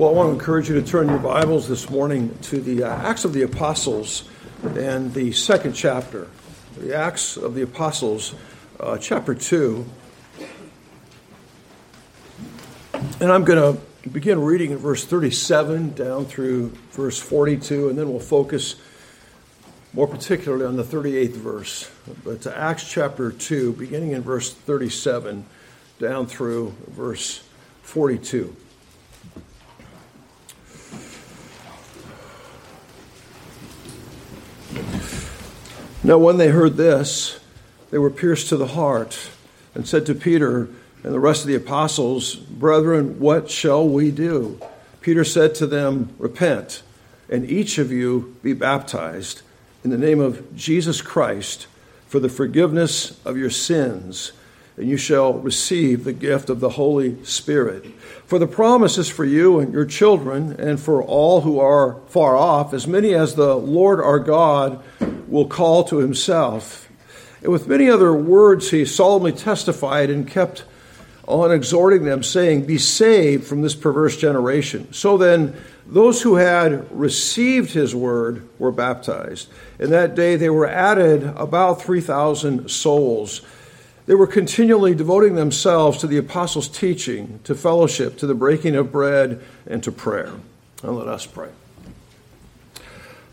Well, I want to encourage you to turn your Bibles this morning to the uh, Acts of the Apostles and the second chapter. The Acts of the Apostles, uh, chapter 2. And I'm going to begin reading at verse 37 down through verse 42, and then we'll focus more particularly on the 38th verse. But to Acts chapter 2, beginning in verse 37 down through verse 42. Now, when they heard this, they were pierced to the heart and said to Peter and the rest of the apostles, Brethren, what shall we do? Peter said to them, Repent, and each of you be baptized in the name of Jesus Christ for the forgiveness of your sins, and you shall receive the gift of the Holy Spirit. For the promise is for you and your children, and for all who are far off, as many as the Lord our God will call to himself. And with many other words, he solemnly testified and kept on exhorting them, saying, Be saved from this perverse generation. So then, those who had received his word were baptized. And that day they were added about 3,000 souls. They were continually devoting themselves to the apostles' teaching, to fellowship, to the breaking of bread, and to prayer. And let us pray.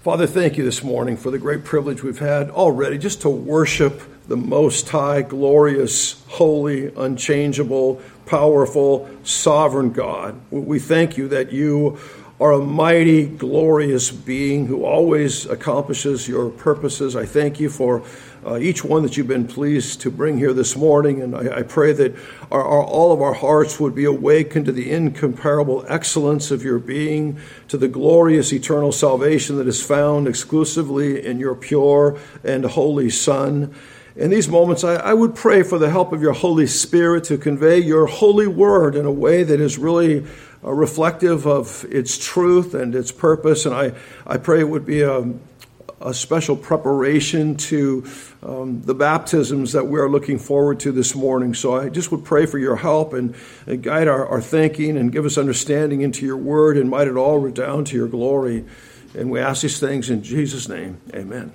Father, thank you this morning for the great privilege we've had already just to worship the Most High, glorious, holy, unchangeable, powerful, sovereign God. We thank you that you are a mighty, glorious being who always accomplishes your purposes. I thank you for uh, each one that you've been pleased to bring here this morning. And I, I pray that our, our, all of our hearts would be awakened to the incomparable excellence of your being, to the glorious eternal salvation that is found exclusively in your pure and holy Son. In these moments, I, I would pray for the help of your Holy Spirit to convey your holy word in a way that is really reflective of its truth and its purpose. And I, I pray it would be a, a special preparation to um, the baptisms that we are looking forward to this morning. So I just would pray for your help and, and guide our, our, thinking and give us understanding into your word and might it all redound to your glory. And we ask these things in Jesus' name. Amen.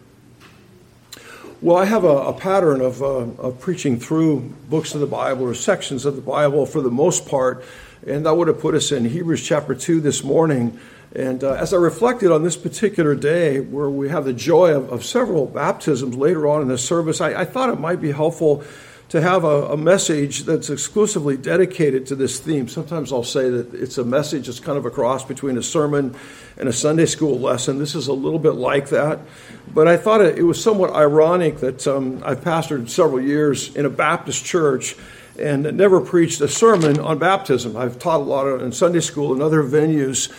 Well, I have a, a pattern of, uh, of preaching through books of the Bible or sections of the Bible for the most part, and that would have put us in Hebrews chapter 2 this morning. And uh, as I reflected on this particular day, where we have the joy of, of several baptisms later on in the service, I, I thought it might be helpful to have a, a, message that's exclusively dedicated to this theme. Sometimes I'll say that it's a message that's kind of a cross between a sermon and a Sunday school lesson. This is a little bit like that. But I thought it, it was somewhat ironic that um, I've pastored several years in a Baptist church and never preached a sermon on baptism. I've taught a lot in Sunday school and other venues.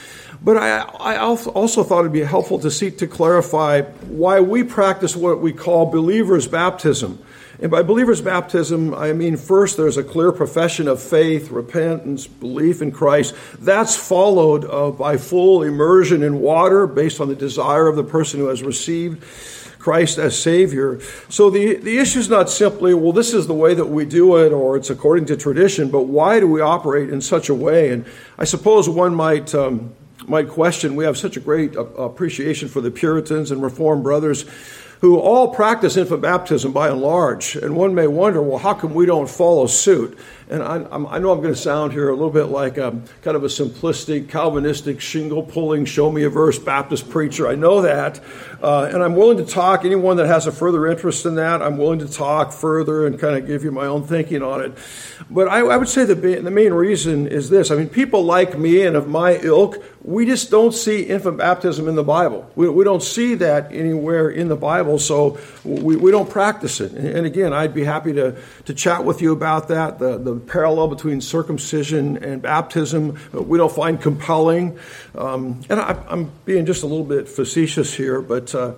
But I, I also thought it'd be helpful to seek to clarify why we practice what we call believers' baptism. And by believer's baptism, I mean first there's a clear profession of faith, repentance, belief in Christ. That's followed uh, by full immersion in water based on the desire of the person who has received Christ as Savior. So the, the issue is not simply, well, this is the way that we do it or it's according to tradition, but why do we operate in such a way? And I suppose one might. Um, might question, we have such a great appreciation for the Puritans and Reformed brothers who all practice infant baptism by and large. And one may wonder, well, how come we don't follow suit? And I, I know I'm going to sound here a little bit like a kind of a simplistic, Calvinistic, shingle pulling, show me a verse Baptist preacher. I know that. Uh, and I'm willing to talk. Anyone that has a further interest in that, I'm willing to talk further and kind of give you my own thinking on it. But I, I would say the, the main reason is this. I mean, people like me and of my ilk, we just don't see infant baptism in the Bible. We, we don't see that anywhere in the Bible, so we, we don't practice it. And, again, I'd be happy to, to chat with you about that. The, the parallel between circumcision and baptism we don't find compelling. Um, and I, am being just a little bit facetious here, but uh,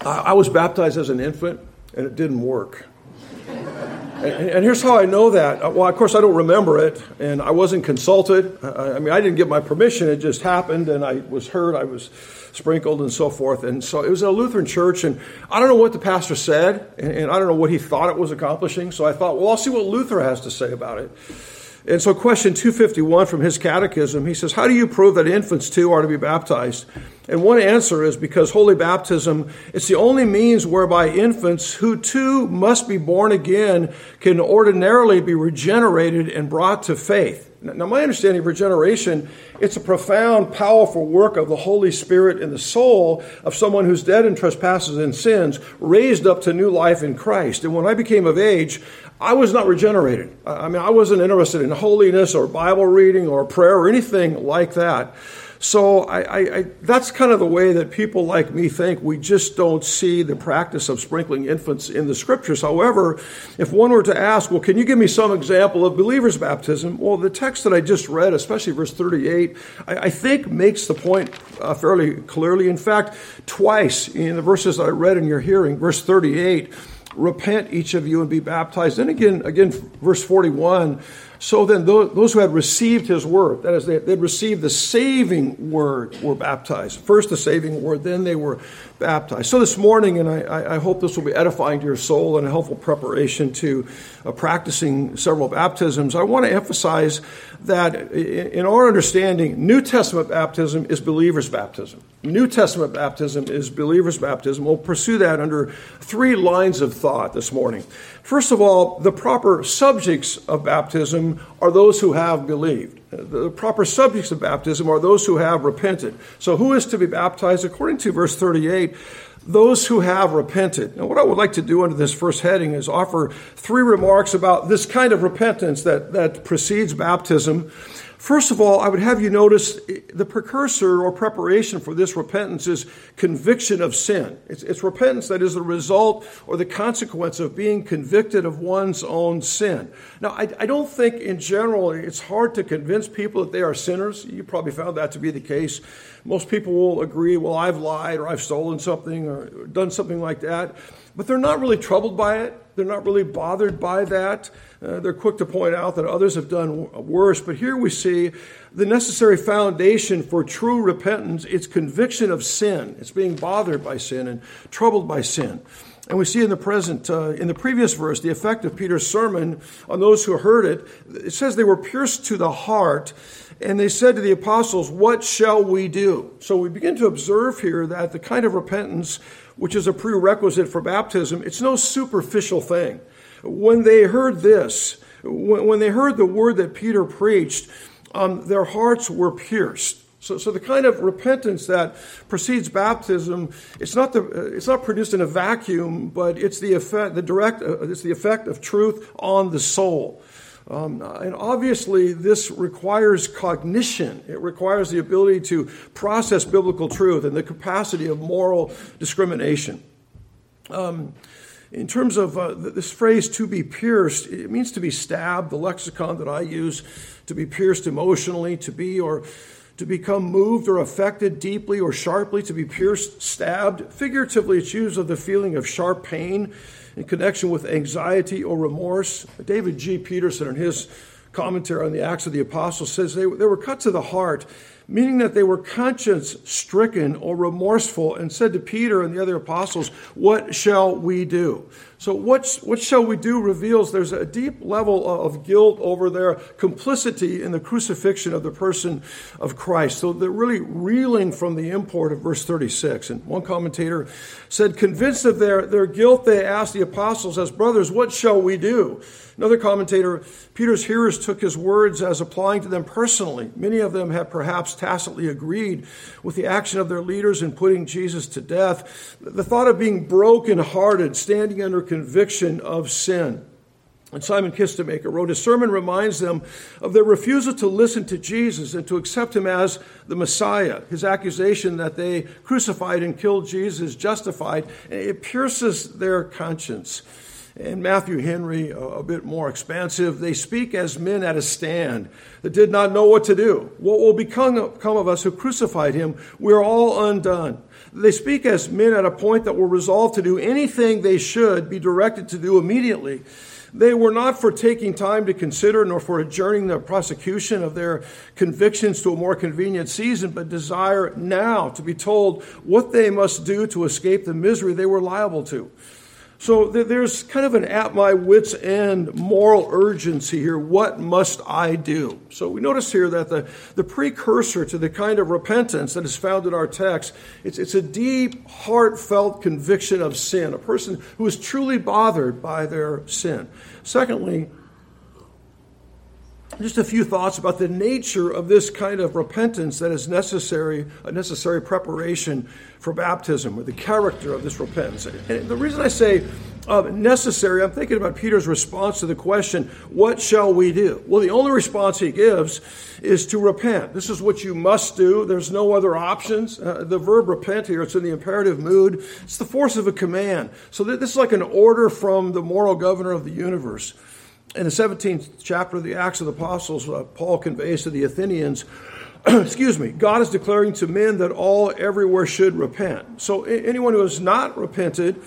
I, I was baptized as an infant, and it didn't work. And, and, here's how I know that. Uh, well, of course, I don't remember it, and I wasn't consulted. I, I, mean, I didn't get my permission. It just happened, and I was heard. I was sprinkled and so forth. And so it was a Lutheran church, and I don't know what the pastor said, and, and I don't know what he thought it was accomplishing. So I thought, well, I'll see what Luther has to say about it. And so, question 251 from his catechism, he says, How do you prove that infants too are to be baptized? And one answer is because holy baptism, it's the only means whereby infants who too must be born again can ordinarily be regenerated and brought to faith. Now, my understanding of regeneration, it's a profound, powerful work of the Holy Spirit in the soul of someone who's dead in trespasses and sins, raised up to new life in Christ. And when I became of age, I was not regenerated. I mean, I wasn't interested in holiness or Bible reading or prayer or anything like that. So I, I, I, that's kind of the way that people like me think. We just don't see the practice of sprinkling infants in the scriptures. However, if one were to ask, well, can you give me some example of believers' baptism? Well, the text that I just read, especially verse 38, I, I think makes the point uh, fairly clearly. In fact, twice in the verses that I read in your hearing, verse 38, repent each of you and be baptized. Then again, again, verse 41, so then those who had received his word, that is, they had received the saving word, were baptized. First the saving word, then they were baptized. So this morning, and I, I hope this will be edifying to your soul and a helpful preparation to uh, practicing several baptisms, I want to emphasize that in our understanding, New Testament baptism is believer's baptism. New Testament baptism is believer's baptism. We'll pursue that under three lines of thought this morning. First of all, the proper subjects of baptism are those who have believed. The proper subjects of baptism are those who have repented. So, who is to be baptized? According to verse 38, those who have repented. Now, what I would like to do under this first heading is offer three remarks about this kind of repentance that, that precedes baptism First of all, I would have you notice the precursor or preparation for this repentance is conviction of sin. It's, it's, repentance that is the result or the consequence of being convicted of one's own sin. Now, I, I don't think in general it's hard to convince people that they are sinners. You probably found that to be the case. Most people will agree, well, I've lied or I've stolen something or done something like that. But they're not really troubled by it. They're not really bothered by that. Uh, they're quick to point out that others have done worse. But here we see the necessary foundation for true repentance. It's conviction of sin. It's being bothered by sin and troubled by sin. And we see in the present, uh, in the previous verse, the effect of Peter's sermon on those who heard it. It says they were pierced to the heart, and they said to the apostles, What shall we do? So we begin to observe here that the kind of repentance which is a prerequisite for baptism, it's no superficial thing. When they heard this, when, they heard the word that Peter preached, um, their hearts were pierced. So, so the kind of repentance that precedes baptism, it's not, the, it's not produced in a vacuum, but it's the effect, the direct, uh, it's the effect of truth on the soul. Um, and obviously, this requires cognition. It requires the ability to process biblical truth and the capacity of moral discrimination. Um, in terms of uh, this phrase, to be pierced, it means to be stabbed. The lexicon that I use, to be pierced emotionally, to be or to become moved or affected deeply or sharply, to be pierced, stabbed. Figuratively, it's used of the feeling of sharp pain in connection with anxiety or remorse. David G. Peterson, in his commentary on the Acts of the Apostles, says they, they were cut to the heart, meaning that they were conscience stricken or remorseful, and said to Peter and the other apostles, What shall we do? So, what, what shall we do reveals there's a deep level of guilt over their complicity in the crucifixion of the person of Christ. So, they're really reeling from the import of verse 36. And one commentator said, Convinced of their, their guilt, they asked the apostles as brothers, What shall we do? Another commentator, Peter's hearers took his words as applying to them personally. Many of them had perhaps tacitly agreed with the action of their leaders in putting Jesus to death. The thought of being broken-hearted, standing under conviction of sin. And Simon Kistemaker wrote, his sermon reminds them of their refusal to listen to Jesus and to accept him as the Messiah. His accusation that they crucified and killed Jesus justified, it pierces their conscience. And Matthew Henry, a, bit more expansive, they speak as men at a stand that did not know what to do. What will become of us who crucified him? We're all undone. They speak as men at a point that were resolved to do anything they should be directed to do immediately. They were not for taking time to consider nor for adjourning the prosecution of their convictions to a more convenient season, but desire now to be told what they must do to escape the misery they were liable to. So there's kind of an at my wits' end moral urgency here. What must I do? So we notice here that the, the precursor to the kind of repentance that is found in our text, it's, it's a deep, heartfelt conviction of sin, a person who is truly bothered by their sin. Secondly, just a few thoughts about the nature of this kind of repentance that is necessary, a necessary preparation for baptism, or the character of this repentance. And the reason I say uh, necessary, I'm thinking about Peter's response to the question, What shall we do? Well, the only response he gives is to repent. This is what you must do. There's no other options. Uh, the verb repent here, it's in the imperative mood, it's the force of a command. So this is like an order from the moral governor of the universe in the 17th chapter of the Acts of the Apostles, uh, Paul conveys to the Athenians, excuse me, God is declaring to men that all everywhere should repent. So anyone who has not repented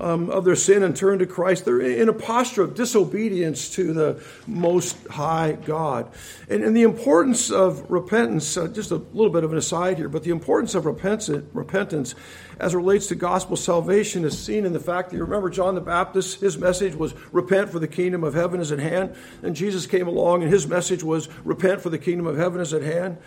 um, of their sin and turned to Christ, they're in a posture of disobedience to the Most High God. And, and the importance of repentance, uh, just a little bit of an aside here, but the importance of repentance, repentance as relates to gospel salvation is seen in the fact that you remember John the Baptist, his message was repent for the kingdom of heaven is at hand. And Jesus came along and his message was repent for the kingdom of heaven is at hand.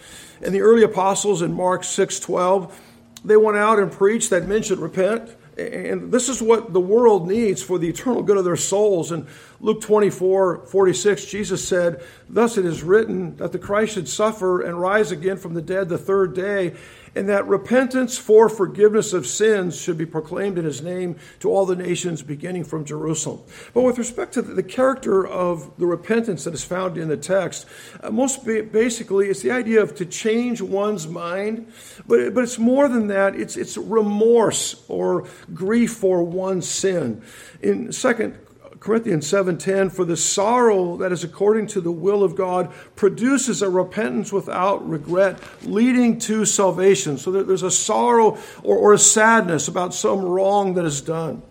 And the early apostles in Mark 6 12, they went out and preached that men should repent. And this is what the world needs for the eternal good of their souls. And Luke 24, 46, Jesus said, Thus it is written that the Christ should suffer and rise again from the dead the third day, and that repentance for forgiveness of sins should be proclaimed in his name to all the nations, beginning from Jerusalem. But with respect to the character of the repentance that is found in the text, uh, most basically it's the idea of to change one's mind, but, but it's more than that. It's, it's remorse or grief for one's sin. In Second Corinthians 7:10 for the sorrow that is according to the will of God produces a repentance without regret leading to salvation. So there's a sorrow or, or a sadness about some wrong that is done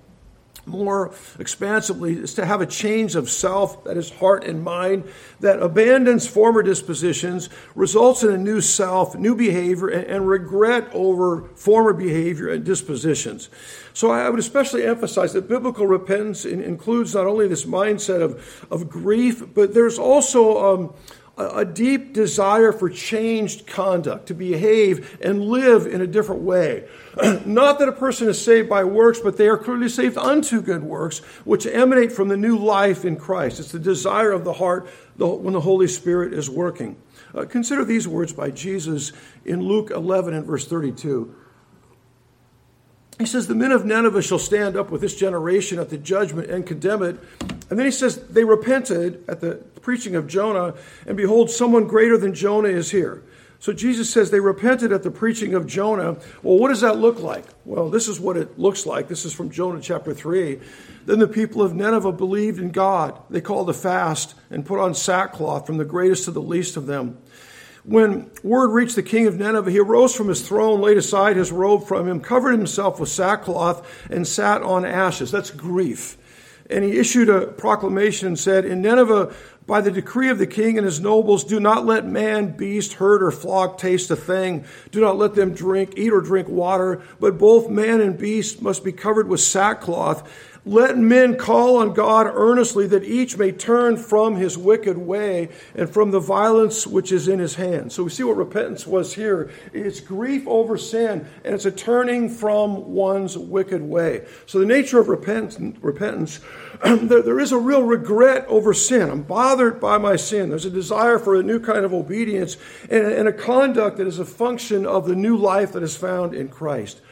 more expansively is to have a change of self, that is heart and mind, that abandons former dispositions, results in a new self, new behavior, and, and regret over former behavior and dispositions. So I would especially emphasize that biblical repentance includes not only this mindset of, of grief, but there's also um, a deep desire for changed conduct, to behave and live in a different way. Not that a person is saved by works, but they are clearly saved unto good works, which emanate from the new life in Christ. It's the desire of the heart when the Holy Spirit is working. Uh, consider these words by Jesus in Luke 11 and verse 32. He says, The men of Nineveh shall stand up with this generation at the judgment and condemn it. And then he says, They repented at the preaching of Jonah, and behold, someone greater than Jonah is here. So Jesus says they repented at the preaching of Jonah. Well, what does that look like? Well, this is what it looks like. This is from Jonah chapter 3. Then the people of Nineveh believed in God. They called a fast and put on sackcloth from the greatest to the least of them. When word reached the king of Nineveh, he arose from his throne, laid aside his robe from him, covered himself with sackcloth, and sat on ashes. That's grief. And he issued a proclamation and said, In Nineveh, by the decree of the king and his nobles, do not let man, beast, herd, or flock taste a thing. Do not let them drink, eat, or drink water, but both man and beast must be covered with sackcloth. Let men call on God earnestly that each may turn from his wicked way and from the violence which is in his hand. So we see what repentance was here. It's grief over sin and it's a turning from one's wicked way. So the nature of repentance, repentance there is a real regret over sin. I'm bothered by my sin. There's a desire for a new kind of obedience and a conduct that is a function of the new life that is found in Christ.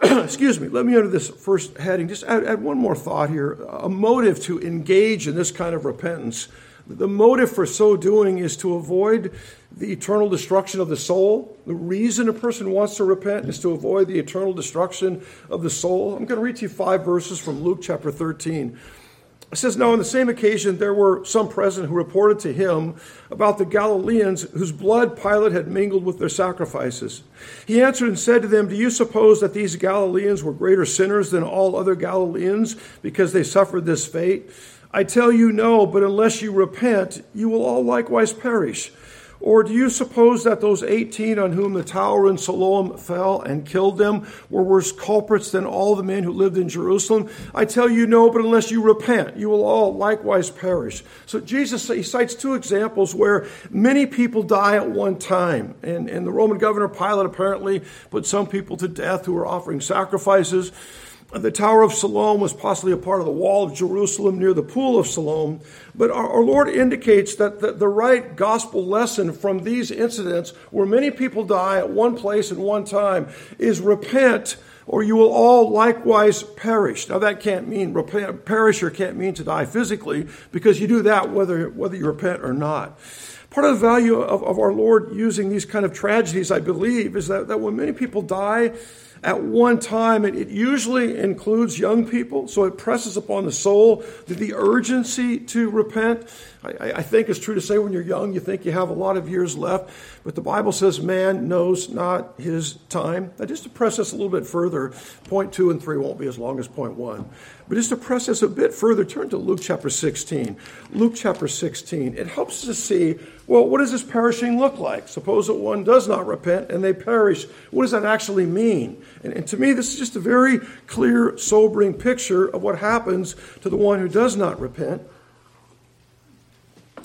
excuse me, let me under this first heading just add, add, one more thought here a motive to engage in this kind of repentance. The motive for so doing is to avoid the eternal destruction of the soul. The reason a person wants to repent is to avoid the eternal destruction of the soul. I'm going to read to you five verses from Luke chapter 13. It says, Now on the same occasion, there were some present who reported to him about the Galileans whose blood Pilate had mingled with their sacrifices. He answered and said to them, Do you suppose that these Galileans were greater sinners than all other Galileans because they suffered this fate? I tell you, no, but unless you repent, you will all likewise perish. Or do you suppose that those 18 on whom the tower in Siloam fell and killed them were worse culprits than all the men who lived in Jerusalem? I tell you no, but unless you repent, you will all likewise perish. So Jesus he cites two examples where many people die at one time. And, and the Roman governor Pilate apparently put some people to death who were offering sacrifices. Uh, the Tower of Siloam was possibly a part of the wall of Jerusalem near the Pool of Siloam. But our, our Lord indicates that the, the, right gospel lesson from these incidents, where many people die at one place and one time, is repent or you will all likewise perish. Now, that can't mean repent, perish or can't mean to die physically, because you do that whether, whether you repent or not. Part of the value of, of our Lord using these kind of tragedies, I believe, is that, that when many people die, at one time. It, it, usually includes young people, so it presses upon the soul the, the urgency to repent. I, I, think it's true to say when you're young, you think you have a lot of years left, but the Bible says man knows not his time. Now, just to press us a little bit further, point two and three won't be as long as point one. But just to press us a bit further, turn to Luke chapter 16. Luke chapter 16. It helps us to see, well, what does this perishing look like? Suppose that one does not repent and they perish. What does that actually mean? And, and to me, this is just a very clear, sobering picture of what happens to the one who does not repent.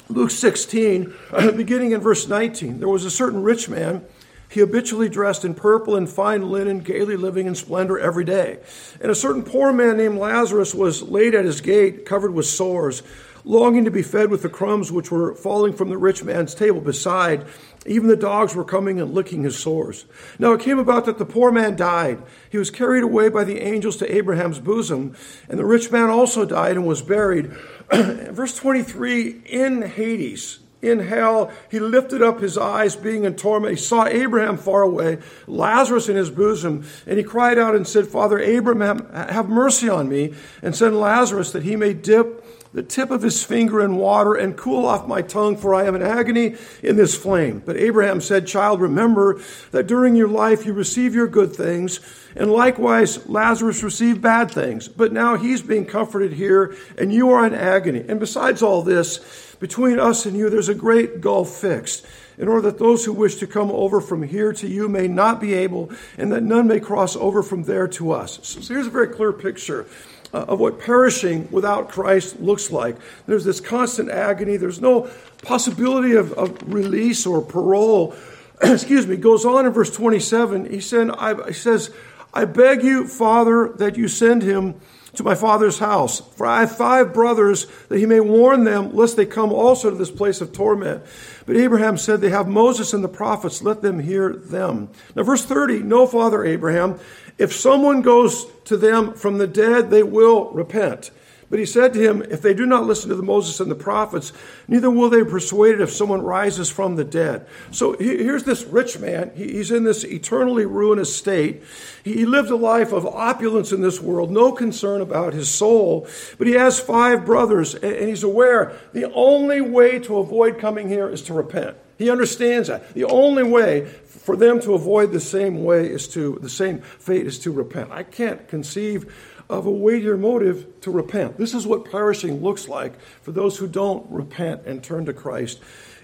Luke 16, beginning in verse 19, there was a certain rich man he habitually dressed in purple and fine linen, gaily living in splendor every day. And a certain poor man named Lazarus was laid at his gate, covered with sores, longing to be fed with the crumbs which were falling from the rich man's table. Beside, even the dogs were coming and licking his sores. Now it came about that the poor man died. He was carried away by the angels to Abraham's bosom, and the rich man also died and was buried. Verse 23 in Hades in hell. He lifted up his eyes, being in torment. He saw Abraham far away, Lazarus in his bosom, and he cried out and said, Father Abraham, have mercy on me, and send Lazarus that he may dip the tip of his finger in water and cool off my tongue, for I am in agony in this flame. But Abraham said, Child, remember that during your life you receive your good things, and likewise Lazarus received bad things. But now he's being comforted here, and you are in agony. And besides all this, between us and you, there's a great gulf fixed, in order that those who wish to come over from here to you may not be able, and that none may cross over from there to us. So, here's a very clear picture uh, of what perishing without Christ looks like. There's this constant agony, there's no possibility of, of release or parole. Excuse me, goes on in verse 27. He, said, I, he says, I beg you, Father, that you send him to my father's house. For I have five brothers, that he may warn them, lest they come also to this place of torment. But Abraham said, They have Moses and the prophets, let them hear them. Now, verse 30 No, Father Abraham, if someone goes to them from the dead, they will repent. But he said to him, If they do not listen to the Moses and the prophets, neither will they be persuaded if someone rises from the dead. So here's this rich man. He's in this eternally ruinous state. He lived a life of opulence in this world, no concern about his soul. But he has five brothers, and he's aware the only way to avoid coming here is to repent. He understands that. The only way for them to avoid the same way is to, the same fate is to repent. I can't conceive of a weightier motive to repent. This is what perishing looks like for those who don't repent and turn to Christ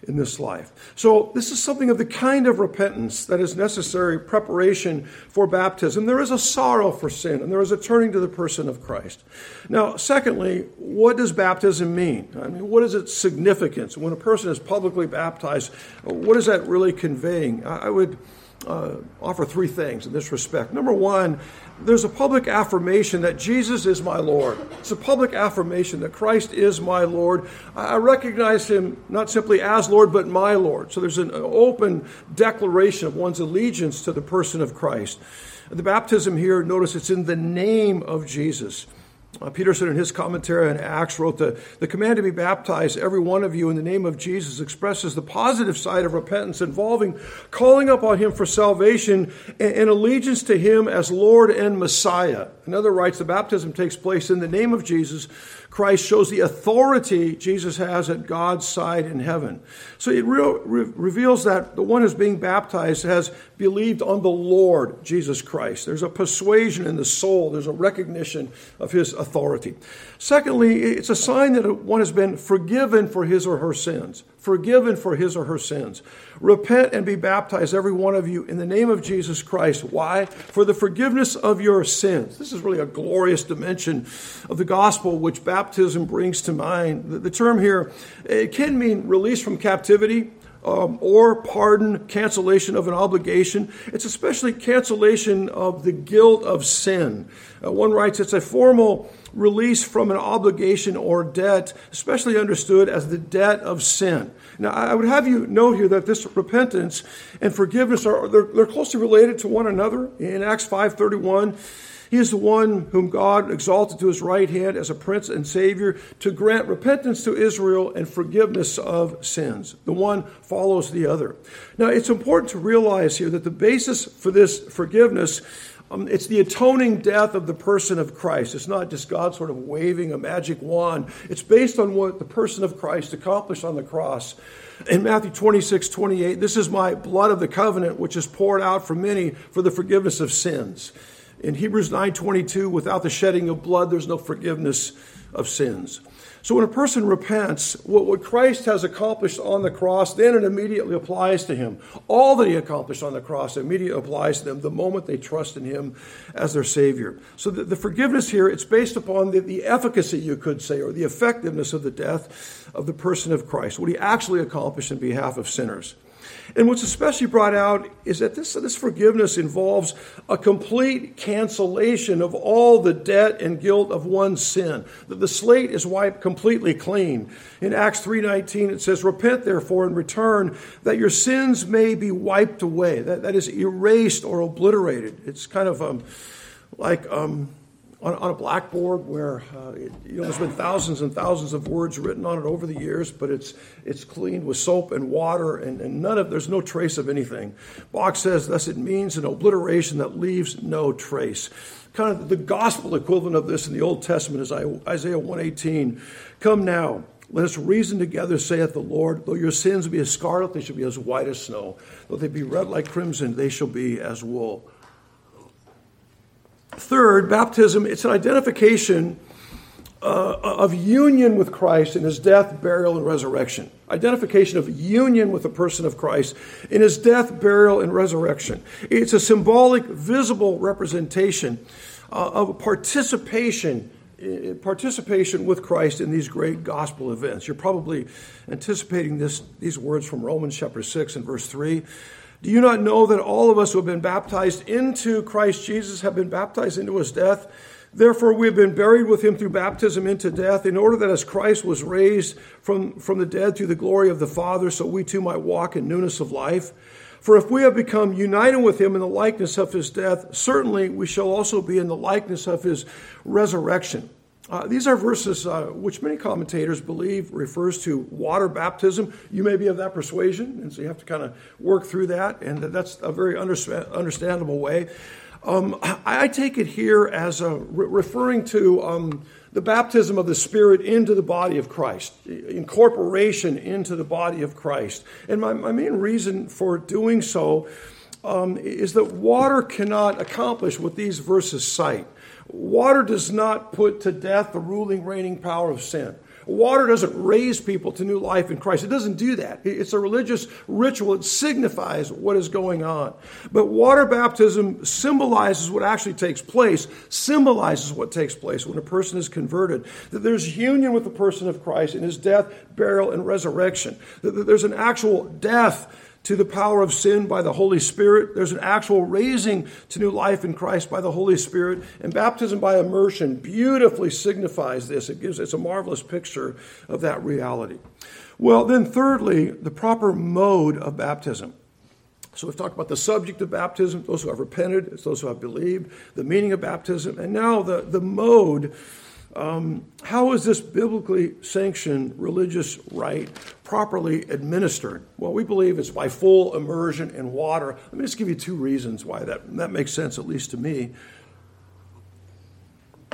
in this life. So, this is something of the kind of repentance that is necessary preparation for baptism. There is a sorrow for sin, and there is a turning to the person of Christ. Now, secondly, what does baptism mean? I mean, what is its significance? When a person is publicly baptized, what is that really conveying? I would uh, offer three things in this respect. Number one, there's a public affirmation that Jesus is my Lord. It's a public affirmation that Christ is my Lord. I recognize him not simply as Lord, but my Lord. So there's an open declaration of one's allegiance to the person of Christ. The baptism here, notice it's in the name of Jesus. Uh, Peterson, in his commentary on Acts, wrote the, the command to be baptized, every one of you, in the name of Jesus, expresses the positive side of repentance involving calling upon him for salvation and, and allegiance to him as Lord and Messiah. Another writes the baptism takes place in the name of Jesus Christ shows the authority Jesus has at God's side in heaven. So it re- re- reveals that the one who's being baptized has believed on the Lord Jesus Christ. There's a persuasion in the soul, there's a recognition of his authority. Secondly, it's a sign that one has been forgiven for his or her sins. Forgiven for his or her sins. Repent and be baptized, every one of you, in the name of Jesus Christ. Why? For the forgiveness of your sins. This is really a glorious dimension of the gospel which baptism brings to mind. The, term here, it can mean release from captivity um, or pardon, cancellation of an obligation. It's especially cancellation of the guilt of sin. Uh, one writes it's a formal release from an obligation or debt, especially understood as the debt of sin. Now, I would have you note here that this repentance and forgiveness are they're, they're closely related to one another. In Acts 5:31, he is the one whom God exalted to his right hand as a prince and savior to grant repentance to Israel and forgiveness of sins. The one follows the other. Now, it's important to realize here that the basis for this forgiveness um, it's the atoning death of the person of Christ. It's not just God sort of waving a magic wand. It's based on what the person of Christ accomplished on the cross. In Matthew 26, 28, this is my blood of the covenant, which is poured out for many for the forgiveness of sins. In Hebrews 9:22, without the shedding of blood, there's no forgiveness of sins. So when a person repents, what, Christ has accomplished on the cross, then it immediately applies to him. All that he accomplished on the cross immediately applies to them the moment they trust in him as their Savior. So the, the forgiveness here, it's based upon the, the efficacy, you could say, or the effectiveness of the death of the person of Christ, what he actually accomplished in behalf of sinners. And what's especially brought out is that this, this forgiveness involves a complete cancellation of all the debt and guilt of one's sin. That the slate is wiped completely clean. In Acts 3.19 it says, Repent therefore and return that your sins may be wiped away. That, that is erased or obliterated. It's kind of um, like um, on, on a blackboard where uh, it, you know there's been thousands and thousands of words written on it over the years, but it's it's cleaned with soap and water, and, and none of there's no trace of anything. Bach says thus it means an obliteration that leaves no trace. Kind of the gospel equivalent of this in the Old Testament is Isaiah 118. Come now. Let us reason together, saith the Lord. Though your sins be as scarlet, they shall be as white as snow. Though they be red like crimson, they shall be as wool. Third, baptism, it's an identification uh, of union with Christ in his death, burial, and resurrection. Identification of union with the person of Christ in his death, burial, and resurrection. It's a symbolic, visible representation uh, of participation participation with Christ in these great gospel events. You're probably anticipating this, these words from Romans chapter 6 and verse 3. Do you not know that all of us who have been baptized into Christ Jesus have been baptized into his death? Therefore, we have been buried with him through baptism into death, in order that as Christ was raised from, from the dead through the glory of the Father, so we too might walk in newness of life. For if we have become united with him in the likeness of his death, certainly we shall also be in the likeness of his resurrection. Uh, these are verses uh, which many commentators believe refers to water baptism. You may be of that persuasion, and so you have to kind of work through that, and that's a very understandable way. Um, I take it here as a, re- referring to um, the baptism of the Spirit into the body of Christ, incorporation into the body of Christ. And my, my main reason for doing so um, is that water cannot accomplish what these verses cite. Water does not put to death the ruling, reigning power of sin. Water doesn't raise people to new life in Christ. It doesn't do that. It's a religious ritual. It signifies what is going on. But water baptism symbolizes what actually takes place, symbolizes what takes place when a person is converted. That there's union with the person of Christ in his death, burial, and resurrection. That there's an actual death to the power of sin by the Holy Spirit. There's an actual raising to new life in Christ by the Holy Spirit. And baptism by immersion beautifully signifies this. It gives it's a marvelous picture of that reality. Well, then thirdly, the proper mode of baptism. So we've talked about the subject of baptism, those who have repented, it's those who have believed, the meaning of baptism, and now the, the mode um, how is this biblically sanctioned religious rite properly administered? Well, we believe it's by full immersion in water. Let me just give you two reasons why that, that makes sense, at least to me.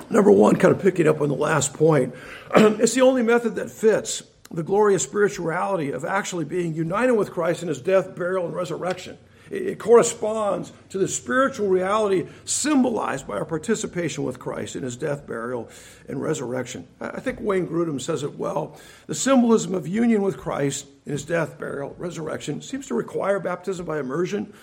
Number one, kind of picking up on the last point, it's the only method that fits the glorious spirituality of actually being united with Christ in his death, burial, and resurrection. It corresponds to the spiritual reality symbolized by our participation with Christ in his death, burial, and resurrection. I think Wayne Grudem says it well. The symbolism of union with Christ in his death, burial, resurrection seems to require baptism by immersion.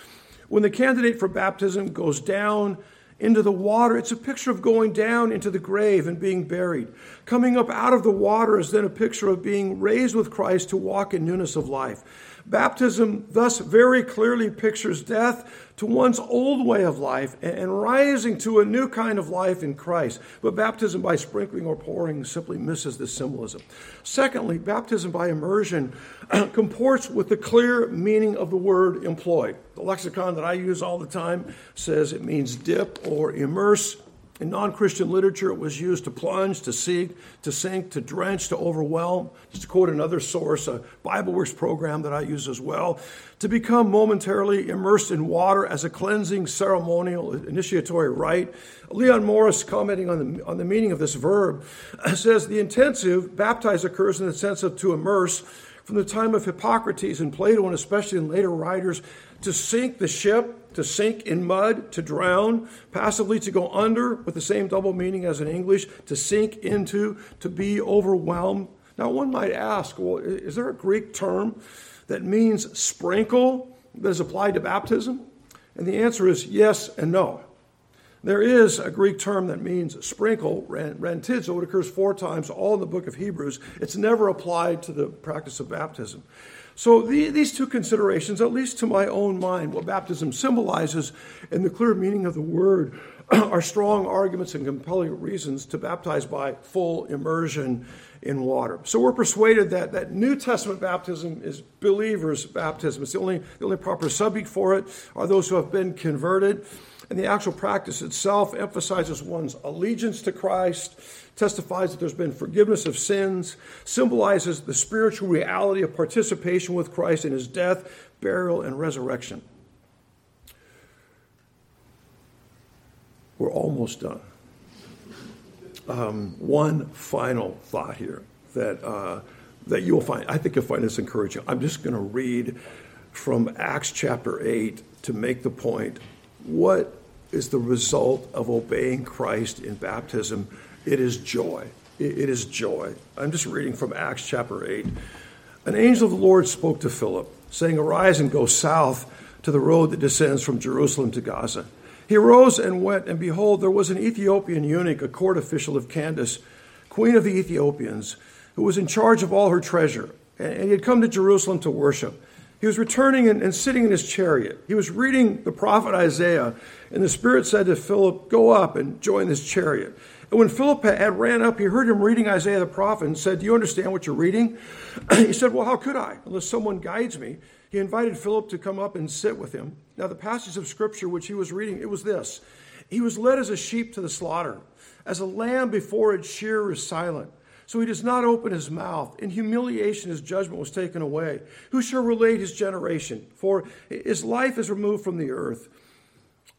When the candidate for baptism goes down into the water, it's a picture of going down into the grave and being buried. Coming up out of the water is then a picture of being raised with Christ to walk in newness of life. Baptism thus very clearly pictures death to one's old way of life and rising to a new kind of life in Christ. But baptism by sprinkling or pouring simply misses this symbolism. Secondly, baptism by immersion comports with the clear meaning of the word employed. The lexicon that I use all the time says it means dip or immerse. In non Christian literature, it was used to plunge, to sink, to sink, to drench, to overwhelm. Just to quote another source, a BibleWorks program that I use as well, to become momentarily immersed in water as a cleansing ceremonial initiatory rite. Leon Morris, commenting on the, on the meaning of this verb, says the intensive, baptize occurs in the sense of to immerse from the time of Hippocrates and Plato, and especially in later writers, to sink the ship, to sink in mud, to drown, passively to go under, with the same double meaning as in English, to sink into, to be overwhelmed. Now, one might ask, well, is there a Greek term that means sprinkle that is applied to baptism? And the answer is yes and no. There is a Greek term that means sprinkle, rantizo. It occurs four times, all in the book of Hebrews. It's never applied to the practice of baptism. So the, these two considerations, at least to my own mind, what baptism symbolizes and the clear meaning of the word, are strong arguments and compelling reasons to baptize by full immersion in water. So we're persuaded that, that New Testament baptism is believers' baptism. It's the only, the only proper subject for it are those who have been converted. And the actual practice itself emphasizes one's allegiance to Christ, testifies that there's been forgiveness of sins, symbolizes the spiritual reality of participation with Christ in his death, burial, and resurrection. We're almost done. Um, one final thought here that, uh, that you'll find, I think you'll find this encouraging. I'm just going to read from Acts chapter 8 to make the point what is the result of obeying Christ in baptism? It is joy. It is joy. I'm just reading from Acts chapter 8. An angel of the Lord spoke to Philip, saying, Arise and go south to the road that descends from Jerusalem to Gaza. He arose and went, and behold, there was an Ethiopian eunuch, a court official of Candace, queen of the Ethiopians, who was in charge of all her treasure. And he had come to Jerusalem to worship. He was returning and, and, sitting in his chariot. He was reading the prophet Isaiah, and the Spirit said to Philip, Go up and join this chariot. And when Philip had ran up, he heard him reading Isaiah the prophet and said, Do you understand what you're reading? he said, Well, how could I, unless someone guides me? He invited Philip to come up and sit with him. Now, the passage of scripture which he was reading, it was this He was led as a sheep to the slaughter, as a lamb before its shearer is silent. So he does not open his mouth. In humiliation, his judgment was taken away. Who shall relate his generation? For his life is removed from the earth.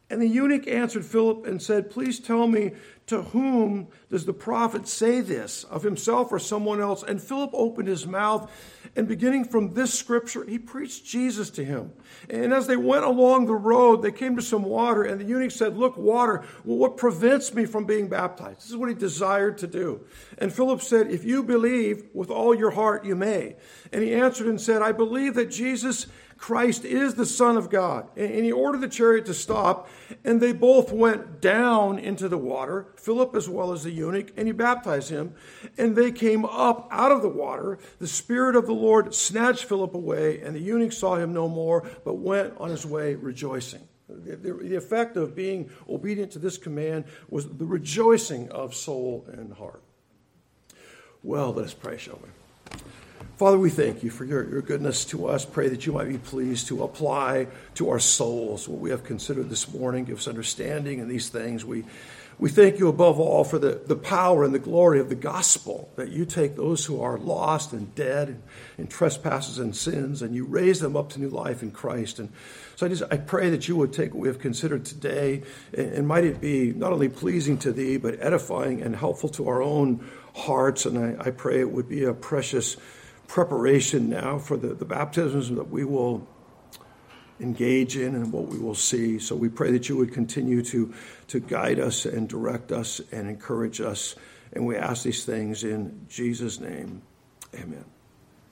And the eunuch answered Philip and said, Please tell me to whom does the prophet say this, of himself or someone else? And Philip opened his mouth, and beginning from this scripture, he preached Jesus to him. And as they went along the road, they came to some water, and the eunuch said, Look, water, well, what prevents me from being baptized? This is what he desired to do. And Philip said, If you believe with all your heart, you may. And he answered and said, I believe that Jesus Christ is the Son of God. And he ordered the chariot to stop, and they both went down into the water, Philip as well as the eunuch, and he baptized him. And they came up out of the water. The Spirit of the Lord snatched Philip away, and the eunuch saw him no more, but went on his way rejoicing. The, effect of being obedient to this command was the rejoicing of soul and heart. Well, let us pray, shall we? Father, we thank you for your, your goodness to us. Pray that you might be pleased to apply to our souls what we have considered this morning. Give us understanding in these things. We, we thank you above all for the, the power and the glory of the gospel that you take those who are lost and dead and in trespasses and sins and you raise them up to new life in Christ. And so I just I pray that you would take what we have considered today and, and might it be not only pleasing to thee, but edifying and helpful to our own hearts. And I, I pray it would be a precious preparation now for the, the baptisms that we will engage in and what we will see. So we pray that you would continue to, to guide us and direct us and encourage us. And we ask these things in Jesus' name. Amen.